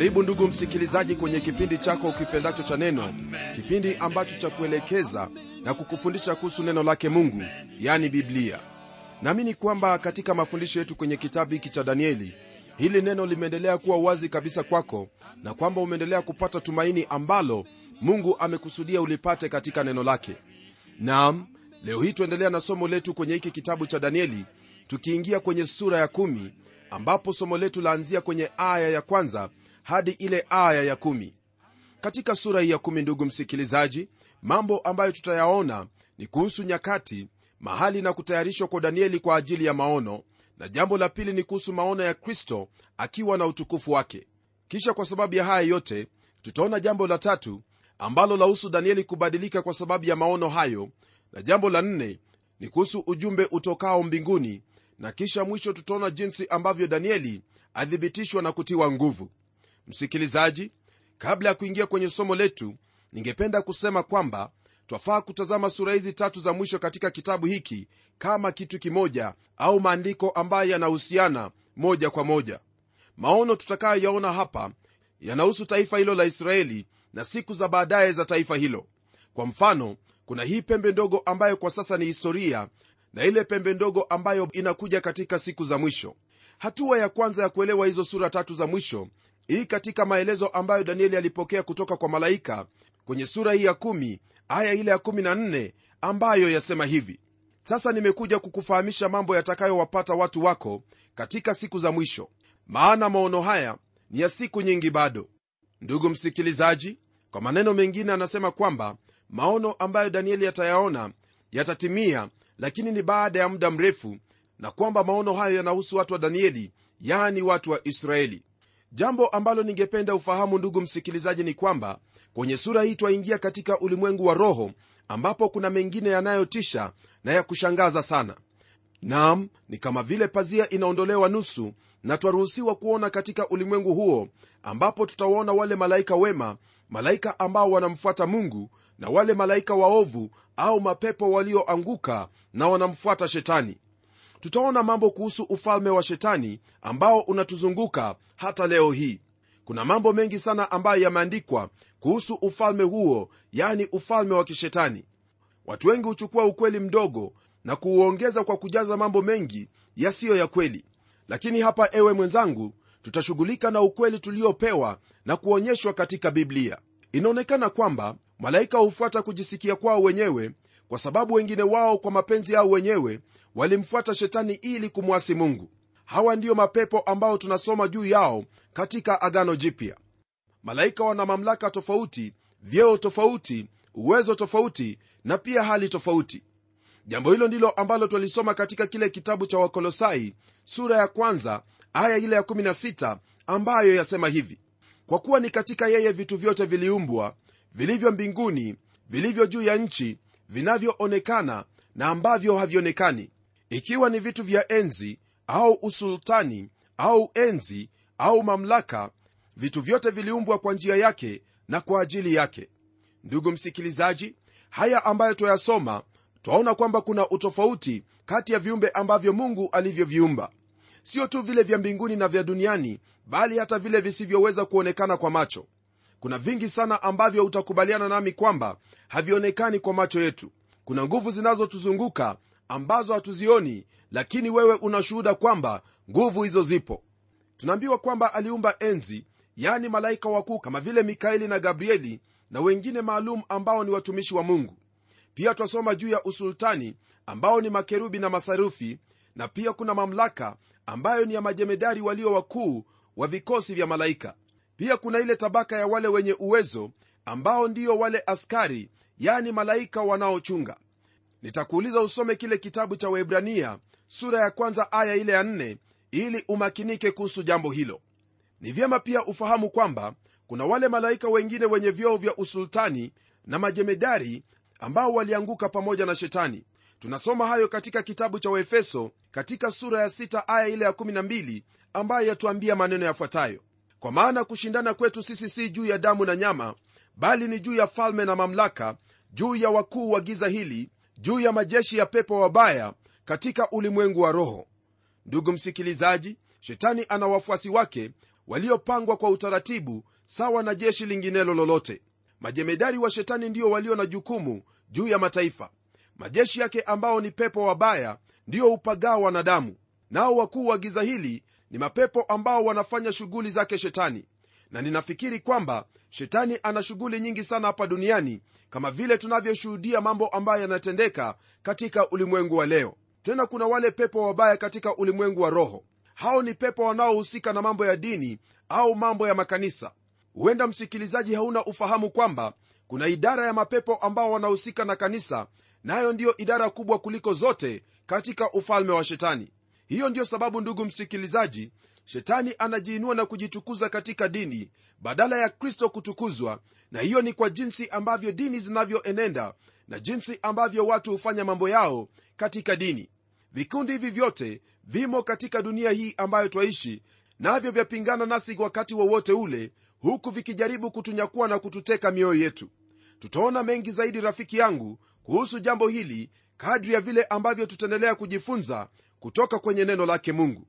karibu ndugu msikilizaji kwenye kipindi chako ukipendacho cha neno kipindi ambacho cha kuelekeza na kukufundisha kuhusu neno lake mungu yani biblia. Naamini kwamba katika mafundisho yetu kwenye kitabu hiki cha danieli hili neno limeendelea kuwa wazi kabisa kwako na kwamba umeendelea kupata tumaini ambalo mungu amekusudia ulipate katika neno lake. Nam leo hii tuendelea na somo letu kwenye hiki kitabu cha danieli tukiingia kwenye sura ya kumi ambapo somo letu laanzia kwenye aya ya kwanza hadi ile aya ya kumi. Katika sura hii ya kumi ndugu msikilizaji mambo ambayo tutayaona ni kuhusu nyakati mahali na kutayarishwa kwa danieli kwa ajili ya maono na jambo la pili ni kuhusu maono ya kristo akiwa na utukufu wake. Kisha kwa sababu ya haya yote tutaona jambo la tatu ambalo lahusu danieli kubadilika kwa sababu ya maono hayo na jambo la nne ni kuhusu ujumbe utokao mbinguni na kisha mwisho tutaona jinsi ambavyo danieli athibitishwa na kutiwa nguvu msikilizaji kabla ya kuingia kwenye somo letu ningependa kusema kwamba twafaa kutazama sura hizi tatu za mwisho katika kitabu hiki kama kitu kimoja au maandiko ambayo yanahusiana moja kwa moja. Maono tutakayoyaona hapa yanahusu taifa hilo la israeli na siku za baadaye za taifa hilo. Kwa mfano kuna hii pembe ndogo ambayo kwa sasa ni historia na ile pembe ndogo ambayo inakuja katika siku za mwisho. Hatua ya kwanza ya kuelewa hizo sura tatu za mwisho hii katika maelezo ambayo danieli alipokea kutoka kwa malaika kwenye sura hii ya kumi aya ile ya kumi na nne ambayo yasema hivi sasa nimekuja kukufahamisha mambo yatakayowapata watu wako katika siku za mwisho. Maana maono haya ni ya siku nyingi bado. Ndugu msikilizaji kwa maneno mengine anasema kwamba maono ambayo danieli yatayaona yatatimia lakini ni baada ya muda mrefu na kwamba maono hayo yanahusu watu wa danieli yaani watu wa israeli jambo ambalo ningependa ufahamu ndugu msikilizaji ni kwamba kwenye sura hii twaingia katika ulimwengu wa roho ambapo kuna mengine yanayotisha na ya kushangaza sana. Nam ni kama vile pazia inaondolewa nusu na twaruhusiwa kuona katika ulimwengu huo ambapo tutawaona wale malaika wema malaika ambao wanamfuata mungu na wale malaika waovu au mapepo walioanguka na wanamfuata shetani tutaona mambo kuhusu ufalme wa shetani ambao unatuzunguka hata leo hii. Kuna mambo mengi sana ambayo yameandikwa kuhusu ufalme huo yani ufalme wa kishetani. Watu wengi huchukua ukweli mdogo na kuuongeza kwa kujaza mambo mengi yasiyo ya kweli. Lakini hapa ewe mwenzangu tutashughulika na ukweli tuliopewa na kuonyeshwa katika biblia. Inaonekana kwamba malaika hufuata kujisikia kwao wenyewe kwa sababu wengine wao kwa mapenzi yao wenyewe walimfuata shetani ili kumwasi mungu. Hawa ndiyo mapepo ambao tunasoma juu yao katika agano jipya. Malaika wana mamlaka tofauti vyeo tofauti uwezo tofauti na pia hali tofauti. Jambo hilo ndilo ambalo twalisoma katika kile kitabu cha wakolosai sura ya kwanza aya ile ya 16 ambayo yasema hivi. Kwa kuwa ni katika yeye vitu vyote viliumbwa vilivyo mbinguni vilivyo juu ya nchi vinavyoonekana na ambavyo havionekani ikiwa ni vitu vya enzi au usultani au enzi au mamlaka vitu vyote viliumbwa kwa njia yake na kwa ajili yake. Ndugu msikilizaji haya ambayo twayasoma twaona kwamba kuna utofauti kati ya viumbe ambavyo mungu alivyoviumba. Sio tu vile vya mbinguni na vya duniani bali hata vile visivyoweza kuonekana kwa macho kuna vingi sana ambavyo utakubaliana nami kwamba havionekani kwa macho yetu. Kuna nguvu zinazotuzunguka ambazo hatuzioni lakini wewe unashuhuda kwamba nguvu hizo zipo. Tunaambiwa kwamba aliumba enzi yani malaika wakuu kama vile mikaeli na gabrieli na wengine maalum ambao ni watumishi wa mungu. Pia twasoma juu ya usultani ambao ni makerubi na masarufi na pia kuna mamlaka ambayo ni ya majemedari walio wakuu wa vikosi vya malaika pia kuna ile tabaka ya wale wenye uwezo ambao ndio wale askari yani malaika wanaochunga. Nitakuuliza usome kile kitabu cha webrania sura ya kwanza aya ile ya nne ili umakinike kuhusu jambo hilo. Ni vyema pia ufahamu kwamba kuna wale malaika wengine wenye vyoo vya usultani na majemedari ambao walianguka pamoja na shetani. Tunasoma hayo katika kitabu cha waefeso katika sura ya 6 aya ile ya 12 ambayo yatuambia maneno yafuatayo kwa maana kushindana kwetu sisi si juu ya damu na nyama bali ni juu ya falme na mamlaka juu ya wakuu wa giza hili juu ya majeshi ya pepo wabaya katika ulimwengu wa roho. Ndugu msikilizaji shetani ana wafuasi wake waliopangwa kwa utaratibu sawa na jeshi linginelo lolote. Majemedari wa shetani ndio walio na jukumu juu ya mataifa. Majeshi yake ambao ni pepo wabaya ndio upagaa wanadamu. Nao wakuu wa giza hili ni mapepo ambao wanafanya shughuli zake shetani. Na ninafikiri kwamba shetani ana shughuli nyingi sana hapa duniani kama vile tunavyoshuhudia mambo ambayo yanatendeka katika ulimwengu wa leo. Tena kuna wale pepo wabaya katika ulimwengu wa roho. Hao ni pepo wanaohusika na mambo ya dini au mambo ya makanisa. Huenda msikilizaji hauna ufahamu kwamba kuna idara ya mapepo ambao wanahusika na kanisa nayo na ndiyo idara kubwa kuliko zote katika ufalme wa shetani hiyo ndiyo sababu ndugu msikilizaji shetani anajiinua na kujitukuza katika dini badala ya kristo kutukuzwa na hiyo ni kwa jinsi ambavyo dini zinavyoenenda na jinsi ambavyo watu hufanya mambo yao katika dini. Vikundi hivi vyote vimo katika dunia hii ambayo twaishi navyo vyapingana nasi wakati wowote wa ule huku vikijaribu kutunyakua na kututeka mioyo yetu. Tutaona mengi zaidi rafiki yangu kuhusu jambo hili kadri ya vile ambavyo tutaendelea kujifunza kutoka kwenye neno lake mungu.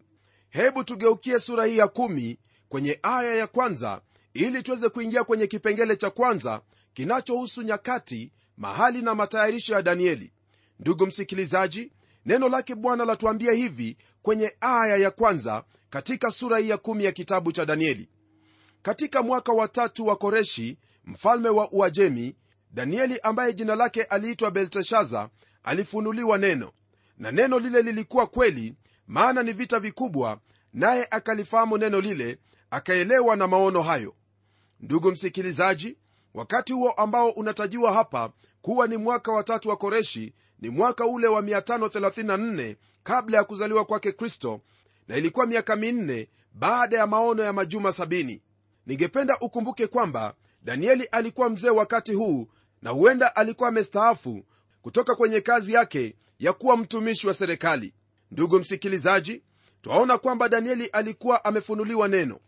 Hebu tugeukie sura hii ya kumi kwenye aya ya kwanza ili tuweze kuingia kwenye kipengele cha kwanza kinachohusu nyakati mahali na matayarisho ya danieli. Ndugu msikilizaji neno lake bwana latuambia hivi kwenye aya ya kwanza katika sura hii ya kumi ya kitabu cha danieli. Katika mwaka wa tatu wa koreshi mfalme wa uajemi danieli ambaye jina lake aliitwa belteshaza alifunuliwa neno. Na neno lile lilikuwa kweli maana ni vita vikubwa naye akalifahamu neno lile akaelewa na maono hayo. Ndugu msikilizaji wakati huo ambao unatajiwa hapa kuwa ni mwaka wa tatu wa koreshi ni mwaka ule wa 534 kabla ya kuzaliwa kwake kristo na ilikuwa miaka minne baada ya maono ya majuma 70 ningependa ukumbuke kwamba danieli alikuwa mzee wakati huu na huenda alikuwa amestaafu kutoka kwenye kazi yake ya kuwa mtumishi wa serikali. Ndugu msikilizaji twaona kwamba danieli alikuwa amefunuliwa neno.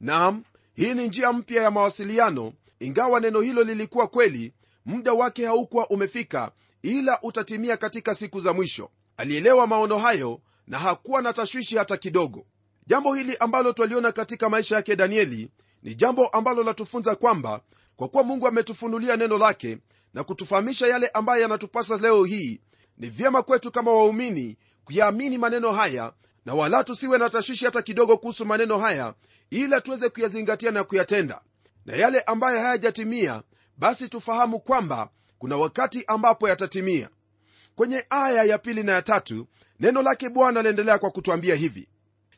Nam hii ni njia mpya ya mawasiliano ingawa neno hilo lilikuwa kweli muda wake haukuwa umefika ila utatimia katika siku za mwisho. Alielewa maono hayo na hakuwa na tashwishi hata kidogo. Jambo hili ambalo twaliona katika maisha yake danieli ni jambo ambalo latufunza kwamba kwa kuwa mungu ametufunulia neno lake na kutufahamisha yale ambayo yanatupasa leo hii ni vyema kwetu kama waumini kuyaamini maneno haya na wala tusiwe na tashwishi hata kidogo kuhusu maneno haya ila tuweze kuyazingatia na kuyatenda. Na yale ambayo hayajatimia basi tufahamu kwamba kuna wakati ambapo yatatimia. Kwenye aya ya pili na ya tatu neno lake bwana laendelea kwa kutwambia hivi.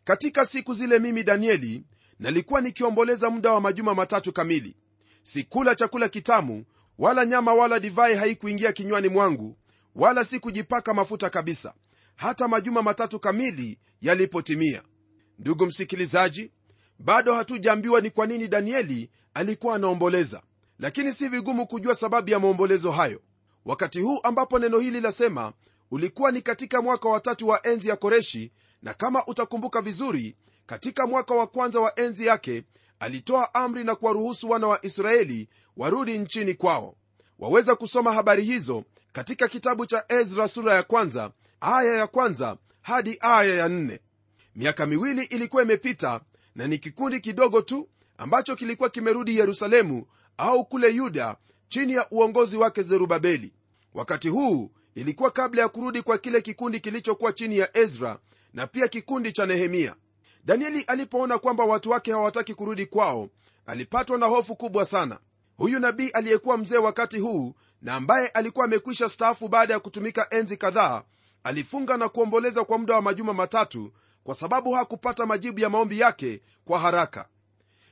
Katika siku zile mimi danieli nalikuwa nikiomboleza muda wa majuma matatu kamili. Sikula chakula kitamu wala nyama wala divai haikuingia kinywani mwangu wala sikujipaka mafuta kabisa. Hata majuma matatu kamili yalipotimia. Ndugu msikilizaji bado hatujaambiwa ni kwa nini danieli alikuwa anaomboleza lakini si vigumu kujua sababu ya maombolezo hayo. Wakati huu ambapo neno hili lasema ulikuwa ni katika mwaka wa tatu wa enzi ya koreshi na kama utakumbuka vizuri katika mwaka wa kwanza wa enzi yake alitoa amri na kuwaruhusu wana wa israeli warudi nchini kwao. Waweza kusoma habari hizo katika kitabu cha ezra sura ya kwanza aya ya kwanza hadi aya ya nne. Miaka miwili ilikuwa imepita na ni kikundi kidogo tu ambacho kilikuwa kimerudi yerusalemu au kule yuda chini ya uongozi wake zerubabeli. Wakati huu ilikuwa kabla ya kurudi kwa kile kikundi kilichokuwa chini ya ezra na pia kikundi cha nehemia danieli alipoona kwamba watu wake hawataki kurudi kwao alipatwa na hofu kubwa sana. Huyu nabii aliyekuwa mzee wakati huu na ambaye alikuwa amekwisha staafu baada ya kutumika enzi kadhaa alifunga na kuomboleza kwa muda wa majuma matatu kwa sababu hakupata majibu ya maombi yake kwa haraka.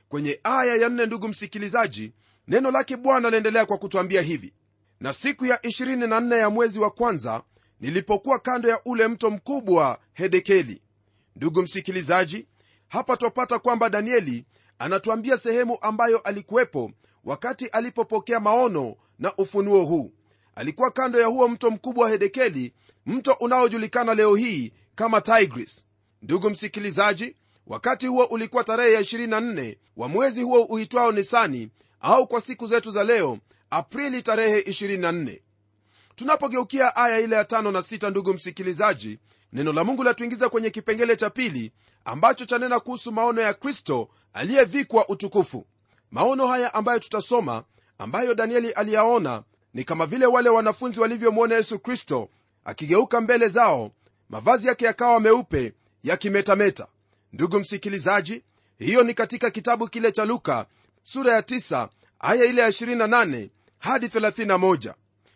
Kwenye aya ya nne ndugu msikilizaji neno lake bwana aliendelea kwa kutwambia hivi. Na siku ya 24 ya mwezi wa kwanza nilipokuwa kando ya ule mto mkubwa hedekeli ndugu msikilizaji hapa twapata kwamba danieli anatuambia sehemu ambayo alikuwepo wakati alipopokea maono na ufunuo huu. Alikuwa kando ya huo mto mkubwa wa hedekeli mto unaojulikana leo hii kama tigris. Ndugu msikilizaji wakati huo ulikuwa tarehe ya 24 wa mwezi huo uitwao nisani au kwa siku zetu za leo aprili tarehe 24 tunapogeukia aya ile ya tano na sita ndugu msikilizaji neno la mungu latuingiza kwenye kipengele cha pili ambacho chanena kuhusu maono ya kristo aliyevikwa utukufu. Maono haya ambayo tutasoma ambayo danieli aliyaona ni kama vile wale wanafunzi walivyomwona yesu kristo akigeuka mbele zao mavazi yake yakawa meupe yakimetameta. Ndugu msikilizaji hiyo ni katika kitabu kile cha luka sura ya 9 aya ile ya 28 hadi 31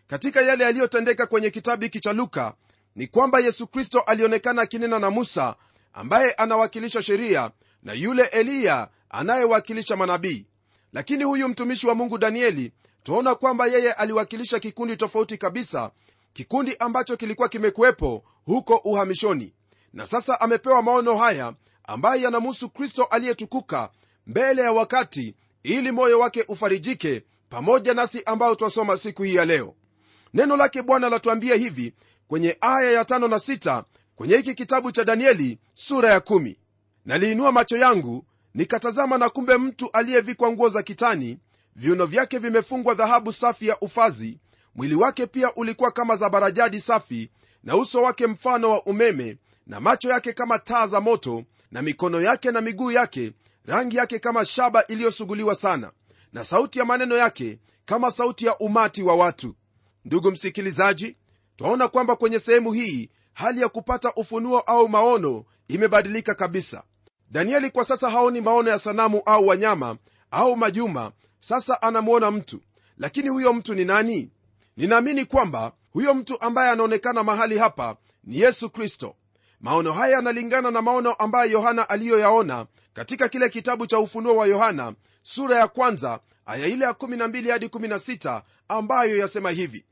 katika yale yaliyotendeka kwenye kitabu hiki cha luka ni kwamba yesu kristo alionekana akinena na musa ambaye anawakilisha sheria na yule eliya anayewakilisha manabii. Lakini huyu mtumishi wa mungu danieli twaona kwamba yeye aliwakilisha kikundi tofauti kabisa kikundi ambacho kilikuwa kimekuwepo huko uhamishoni. Na sasa amepewa maono haya ambayo yanamusu kristo aliyetukuka mbele ya wakati ili moyo wake ufarijike pamoja nasi ambao twasoma siku hii ya leo. Neno lake bwana latuambia hivi kwenye aya ya tano na sita kwenye hiki kitabu cha danieli sura ya kumi. Naliinua macho yangu nikatazama na kumbe mtu aliyevikwa nguo za kitani viuno vyake vimefungwa dhahabu safi ya ufazi mwili wake pia ulikuwa kama zabarajadi safi na uso wake mfano wa umeme na macho yake kama taa za moto na mikono yake na miguu yake rangi yake kama shaba iliyosuguliwa sana na sauti ya maneno yake kama sauti ya umati wa watu. Ndugu msikilizaji twaona kwamba kwenye sehemu hii hali ya kupata ufunuo au maono imebadilika kabisa. Danieli kwa sasa haoni maono ya sanamu au wanyama au majuma. Sasa anamwona mtu. Lakini huyo mtu ni nani? Ninaamini kwamba huyo mtu ambaye anaonekana mahali hapa ni yesu kristo. Maono haya yanalingana na maono ambayo yohana aliyoyaona katika kile kitabu cha ufunuo wa yohana sura ya kwanza aya ile ya 12 hadi 16 ambayo yasema hivi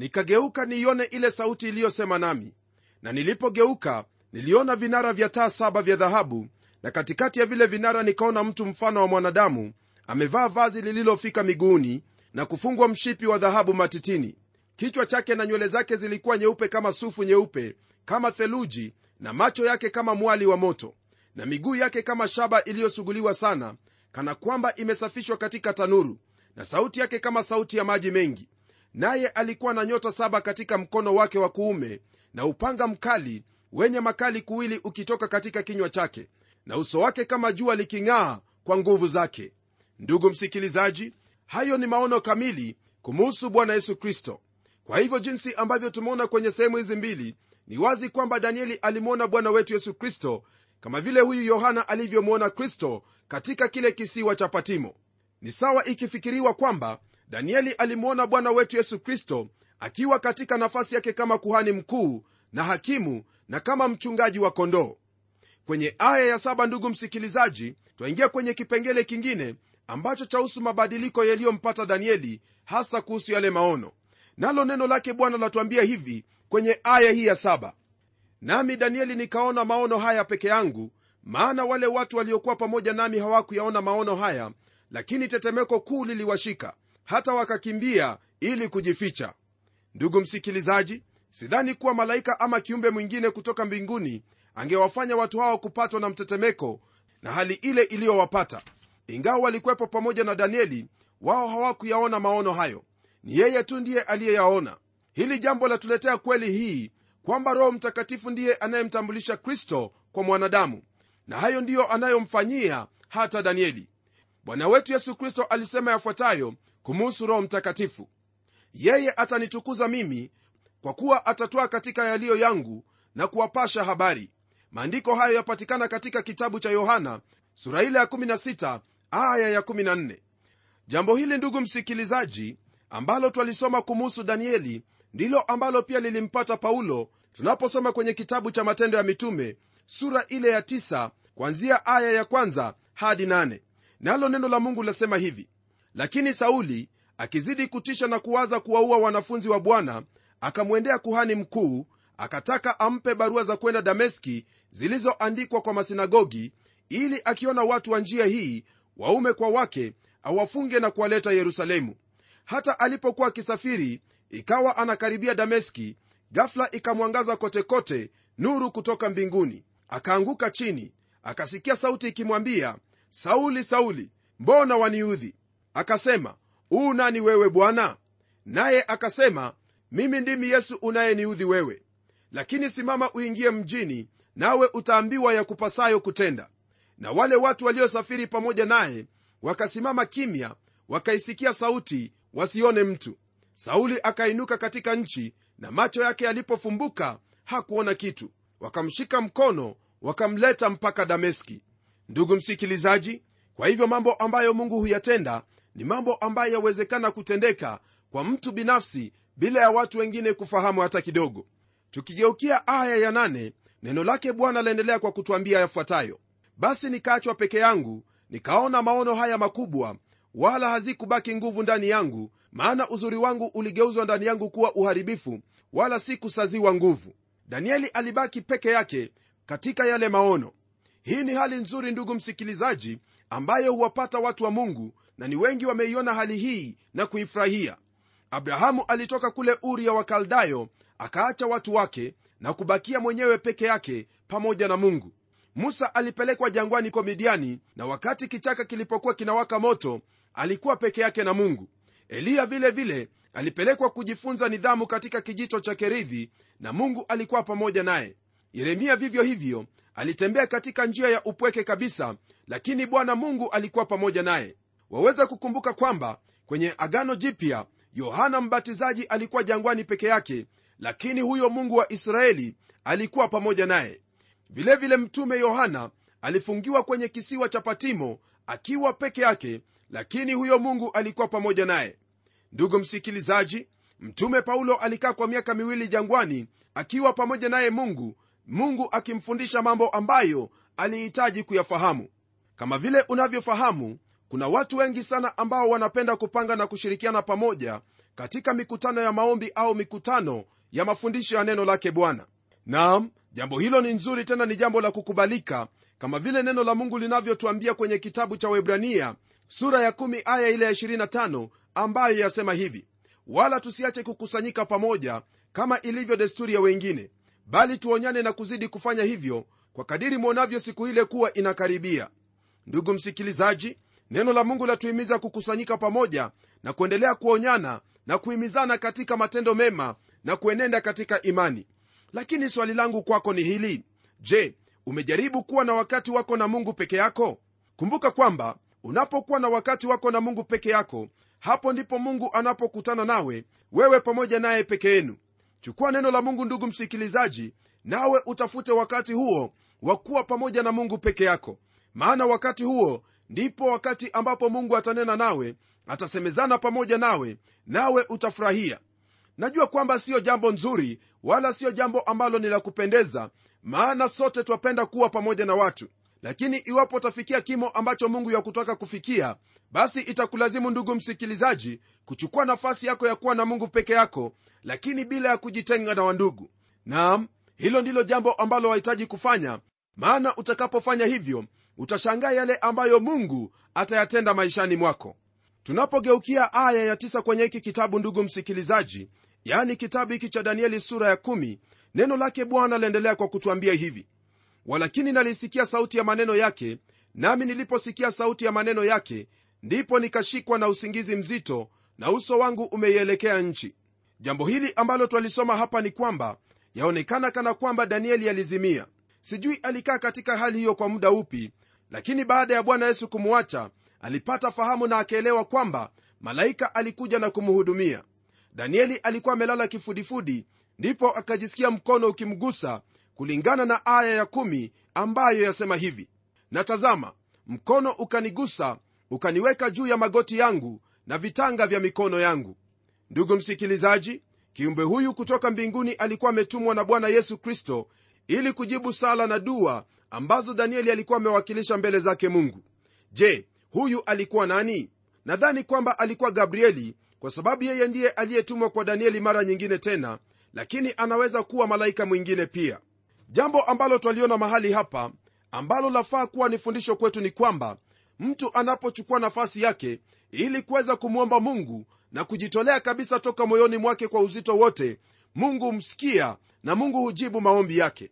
nikageuka niione ile sauti iliyosema nami. Na nilipogeuka niliona vinara vya taa saba vya dhahabu na katikati ya vile vinara nikaona mtu mfano wa mwanadamu amevaa vazi lililofika miguuni na kufungwa mshipi wa dhahabu matitini. Kichwa chake na nywele zake zilikuwa nyeupe kama sufu nyeupe kama theluji na macho yake kama mwali wa moto. Na miguu yake kama shaba iliyosuguliwa sana kana kwamba imesafishwa katika tanuru na sauti yake kama sauti ya maji mengi naye alikuwa na nyota saba katika mkono wake wa kuume na upanga mkali wenye makali kuwili ukitoka katika kinywa chake na uso wake kama jua liking'aa kwa nguvu zake. Ndugu msikilizaji hayo ni maono kamili kumuhusu bwana yesu kristo. Kwa hivyo jinsi ambavyo tumeona kwenye sehemu hizi mbili ni wazi kwamba danieli alimwona bwana wetu yesu kristo kama vile huyu yohana alivyomwona kristo katika kile kisiwa cha patimo. Ni sawa ikifikiriwa kwamba danieli alimwona bwana wetu yesu kristo akiwa katika nafasi yake kama kuhani mkuu na hakimu na kama mchungaji wa kondoo. Kwenye aya ya saba ndugu msikilizaji twaingia kwenye kipengele kingine ambacho chahusu mabadiliko yaliyompata danieli hasa kuhusu yale maono. Nalo neno lake bwana latuambia hivi kwenye aya hii ya saba. Nami danieli nikaona maono haya peke yangu maana wale watu waliokuwa pamoja nami hawakuyaona maono haya lakini tetemeko kuu liliwashika hata wakakimbia ili kujificha. Ndugu msikilizaji sidhani kuwa malaika ama kiumbe mwingine kutoka mbinguni angewafanya watu hao kupatwa na mtetemeko na hali ile iliyowapata. Ingawa walikuwepo pamoja na danieli wao hawakuyaona maono hayo. Ni yeye tu ndiye aliyeyaona. Hili jambo latuletea kweli hii kwamba roho mtakatifu ndiye anayemtambulisha kristo kwa mwanadamu na hayo ndiyo anayomfanyia hata danieli. Bwana wetu yesu kristo alisema yafuatayo kumuhusu roho mtakatifu. Yeye atanitukuza mimi kwa kuwa atatwaa katika yaliyo yangu na kuwapasha habari. Maandiko hayo yapatikana katika kitabu cha yohana sura ile ya 16 aya ya 14 jambo hili ndugu msikilizaji ambalo twalisoma kumuhusu danieli ndilo ambalo pia lilimpata paulo tunaposoma kwenye kitabu cha matendo ya mitume sura ile ya 9 kwanzia aya ya kwanza hadi 8 nalo neno la mungu lasema hivi lakini sauli akizidi kutisha na kuwaza kuwaua wanafunzi wa bwana akamwendea kuhani mkuu akataka ampe barua za kwenda dameski zilizoandikwa kwa masinagogi ili akiona watu wa njia hii waume kwa wake awafunge na kuwaleta yerusalemu. Hata alipokuwa akisafiri ikawa anakaribia dameski gafla ikamwangaza kotekote nuru kutoka mbinguni. Akaanguka chini akasikia sauti ikimwambia sauli sauli mbona waniudhi akasema uu nani wewe bwana? Naye akasema mimi ndimi yesu unayeniudhi wewe. Lakini simama uingie mjini nawe utaambiwa ya kupasayo kutenda. Na wale watu waliosafiri pamoja naye wakasimama kimya wakaisikia sauti wasione mtu. Sauli akainuka katika nchi na macho yake yalipofumbuka hakuona kitu. Wakamshika mkono wakamleta mpaka dameski. Ndugu msikilizaji kwa hivyo mambo ambayo mungu huyatenda ni mambo ambayo yawezekana kutendeka kwa mtu binafsi bila ya watu wengine kufahamu hata kidogo. Tukigeukia aya ya nane neno lake bwana laendelea kwa kutwambia yafuatayo. Basi nikaachwa peke yangu nikaona maono haya makubwa wala hazikubaki nguvu ndani yangu maana uzuri wangu uligeuzwa ndani yangu kuwa uharibifu wala si kusaziwa nguvu. Danieli alibaki peke yake katika yale maono. Hii ni hali nzuri ndugu msikilizaji ambayo huwapata watu wa mungu na ni wengi wameiona hali hii na kuifurahia. Abrahamu alitoka kule uri ya wakaldayo akaacha watu wake na kubakia mwenyewe peke yake pamoja na mungu. Musa alipelekwa jangwani kwa midiani na wakati kichaka kilipokuwa kinawaka moto alikuwa peke yake na mungu. Eliya vile vile alipelekwa kujifunza nidhamu katika kijito cha keridhi na mungu alikuwa pamoja naye. Yeremia vivyo hivyo alitembea katika njia ya upweke kabisa lakini bwana mungu alikuwa pamoja naye waweza kukumbuka kwamba kwenye agano jipya yohana mbatizaji alikuwa jangwani peke yake lakini huyo mungu wa israeli alikuwa pamoja naye. Vilevile mtume yohana alifungiwa kwenye kisiwa cha patimo akiwa peke yake lakini huyo mungu alikuwa pamoja naye. Ndugu msikilizaji mtume paulo alikaa kwa miaka miwili jangwani akiwa pamoja naye mungu mungu akimfundisha mambo ambayo alihitaji kuyafahamu. Kama vile unavyofahamu kuna watu wengi sana ambao wanapenda kupanga na kushirikiana pamoja katika mikutano ya maombi au mikutano ya mafundisho ya neno lake bwana. Naam jambo hilo ni nzuri tena ni jambo la kukubalika kama vile neno la mungu linavyotuambia kwenye kitabu cha webrania sura ya 1 aya ile ya 25 ambayo yasema hivi wala tusiache kukusanyika pamoja kama ilivyo desturi ya wengine bali tuonyane na kuzidi kufanya hivyo kwa kadiri mwonavyo siku ile kuwa inakaribia. Ndugu msikilizaji neno la mungu latuhimiza kukusanyika pamoja na kuendelea kuonyana na kuhimizana katika matendo mema na kuenenda katika imani. Lakini swali langu kwako ni hili. Je umejaribu kuwa na wakati wako na mungu peke yako? Kumbuka kwamba unapokuwa na wakati wako na mungu peke yako hapo ndipo mungu anapokutana nawe wewe pamoja naye peke yenu. Chukua neno la mungu ndugu msikilizaji nawe utafute wakati huo wa kuwa pamoja na mungu peke yako. Maana wakati huo ndipo wakati ambapo mungu atanena nawe atasemezana pamoja nawe nawe utafurahia. Najua kwamba siyo jambo nzuri wala siyo jambo ambalo ni la kupendeza maana sote twapenda kuwa pamoja na watu. Lakini iwapo utafikia kimo ambacho mungu yakutaka kufikia basi itakulazimu ndugu msikilizaji kuchukua nafasi yako ya kuwa na mungu peke yako lakini bila ya kujitenga na wandugu. Naam hilo ndilo jambo ambalo wahitaji kufanya maana utakapofanya hivyo utashangaa yale ambayo mungu atayatenda maishani mwako. Tunapogeukia aya ya tisa kwenye hiki kitabu ndugu msikilizaji yani kitabu hiki cha danieli sura ya kumi, neno lake bwana laendelea kwa kutwambia hivi. Walakini nalisikia sauti ya maneno yake nami niliposikia sauti ya maneno yake ndipo nikashikwa na usingizi mzito na uso wangu umeielekea nchi. Jambo hili ambalo twalisoma hapa ni kwamba yaonekana kana kwamba danieli alizimia. Sijui alikaa katika hali hiyo kwa muda upi lakini baada ya bwana yesu kumwacha alipata fahamu na akaelewa kwamba malaika alikuja na kumhudumia. Danieli alikuwa amelala kifudifudi ndipo akajisikia mkono ukimgusa kulingana na aya ya kumi ambayo yasema hivi. Na tazama mkono ukanigusa ukaniweka juu ya magoti yangu na vitanga vya mikono yangu. Ndugu msikilizaji kiumbe huyu kutoka mbinguni alikuwa ametumwa na bwana yesu kristo ili kujibu sala na dua ambazo danieli alikuwa amewakilisha mbele zake mungu. Je huyu alikuwa nani? Nadhani kwamba alikuwa gabrieli kwa sababu yeye ndiye aliyetumwa kwa danieli mara nyingine tena lakini anaweza kuwa malaika mwingine pia. Jambo ambalo twaliona mahali hapa ambalo lafaa kuwa ni fundisho kwetu ni kwamba mtu anapochukua nafasi yake ili kuweza kumwomba mungu na kujitolea kabisa toka moyoni mwake kwa uzito wote mungu humsikia na mungu hujibu maombi yake.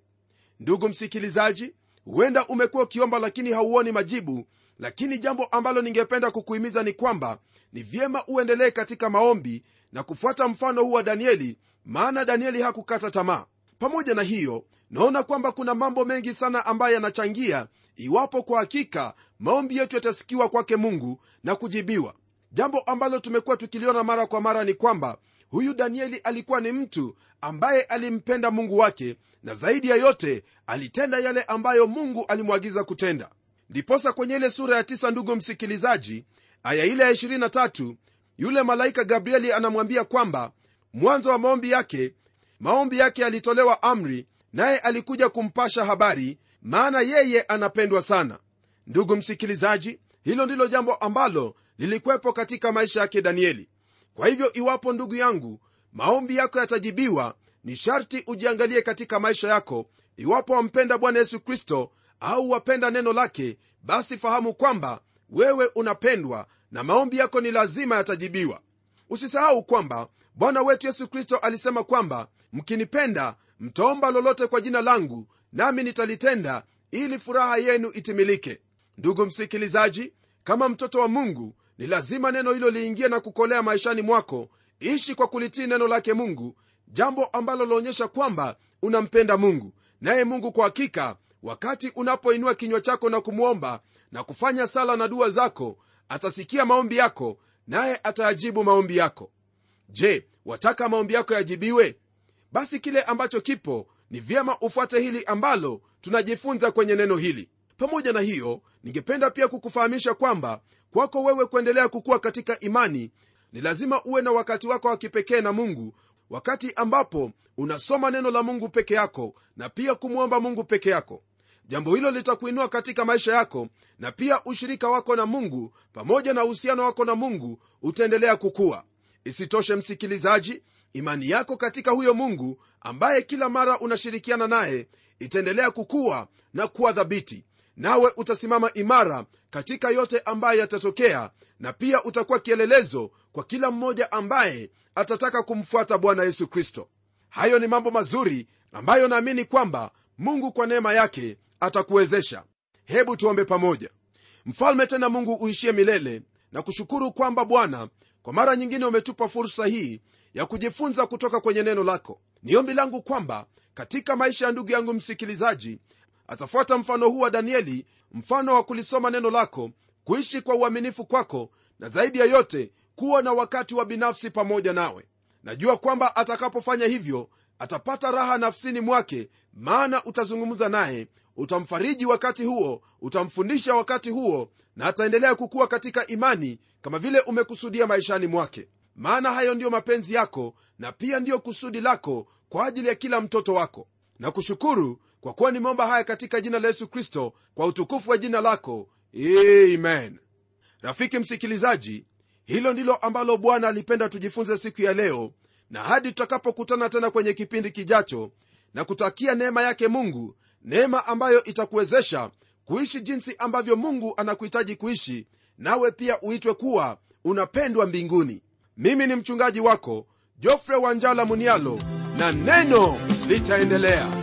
Ndugu msikilizaji huenda umekuwa ukiomba lakini hauoni majibu. Lakini jambo ambalo ningependa kukuhimiza ni kwamba ni vyema uendelee katika maombi na kufuata mfano huu wa danieli maana danieli hakukata tamaa. Pamoja na hiyo naona kwamba kuna mambo mengi sana ambayo yanachangia iwapo kwa hakika maombi yetu yatasikiwa kwake mungu na kujibiwa. Jambo ambalo tumekuwa tukiliona mara kwa mara ni kwamba huyu danieli alikuwa ni mtu ambaye alimpenda mungu wake na zaidi ya yote alitenda yale ambayo mungu alimwagiza kutenda. Ndiposa kwenye ile sura ya tisa ndugu msikilizaji aya ile ya 23 yule malaika gabrieli anamwambia kwamba mwanzo wa maombi yake maombi yake yalitolewa amri naye alikuja kumpasha habari maana yeye anapendwa sana. Ndugu msikilizaji hilo ndilo jambo ambalo lilikuwepo katika maisha yake danieli. Kwa hivyo iwapo ndugu yangu maombi yako yatajibiwa ni sharti ujiangalie katika maisha yako. Iwapo wampenda bwana yesu kristo au wapenda neno lake basi fahamu kwamba wewe unapendwa na maombi yako ni lazima yatajibiwa. Usisahau kwamba bwana wetu yesu kristo alisema kwamba mkinipenda mtaomba lolote kwa jina langu nami nitalitenda ili furaha yenu itimilike. Ndugu msikilizaji kama mtoto wa mungu ni lazima neno hilo liingie na kukolea maishani mwako. Ishi kwa kulitii neno lake mungu jambo ambalo laonyesha kwamba unampenda mungu. Naye mungu kwa hakika wakati unapoinua kinywa chako na kumwomba na kufanya sala na dua zako atasikia maombi yako naye atayajibu maombi yako. Je wataka maombi yako yajibiwe? Basi kile ambacho kipo ni vyema ufuate hili ambalo tunajifunza kwenye neno hili. Pamoja na hiyo ningependa pia kukufahamisha kwamba kwako wewe kuendelea kukuwa katika imani ni lazima uwe na wakati wako wa kipekee na mungu wakati ambapo unasoma neno la mungu peke yako na pia kumwomba mungu peke yako. Jambo hilo litakuinua katika maisha yako na pia ushirika wako na mungu pamoja na uhusiano wako na mungu utaendelea kukua. Isitoshe msikilizaji imani yako katika huyo mungu ambaye kila mara unashirikiana naye itaendelea kukua na kuwa dhabiti nawe utasimama imara katika yote ambayo yatatokea na pia utakuwa kielelezo kwa kila mmoja ambaye atataka kumfuata bwana yesu kristo. Hayo ni mambo mazuri ambayo naamini kwamba mungu kwa neema yake atakuwezesha. Hebu tuombe pamoja. Mfalme tena mungu uishie milele na kushukuru kwamba bwana kwa mara nyingine umetupa fursa hii ya kujifunza kutoka kwenye neno lako. Ni ombi langu kwamba katika maisha ya ndugu yangu msikilizaji atafuata mfano huu wa danieli mfano wa kulisoma neno lako kuishi kwa uaminifu kwako na zaidi ya yote kuwa na wakati wa binafsi pamoja nawe. Najua kwamba atakapofanya hivyo atapata raha nafsini mwake maana utazungumza naye utamfariji wakati huo utamfundisha wakati huo na ataendelea kukuwa katika imani kama vile umekusudia maishani mwake. Maana hayo ndiyo mapenzi yako na pia ndiyo kusudi lako kwa ajili ya kila mtoto wako. Na kushukuru kwa kuwa nimeomba haya katika jina la yesu kristo kwa utukufu wa jina lako. Amen. Rafiki msikilizaji hilo ndilo ambalo bwana alipenda tujifunze siku ya leo na hadi tutakapokutana tena kwenye kipindi kijacho na kutakia neema yake mungu neema ambayo itakuwezesha kuishi jinsi ambavyo mungu anakuhitaji kuishi nawe pia uitwe kuwa unapendwa mbinguni. Mimi ni mchungaji wako jofre wanjala munialo na neno litaendelea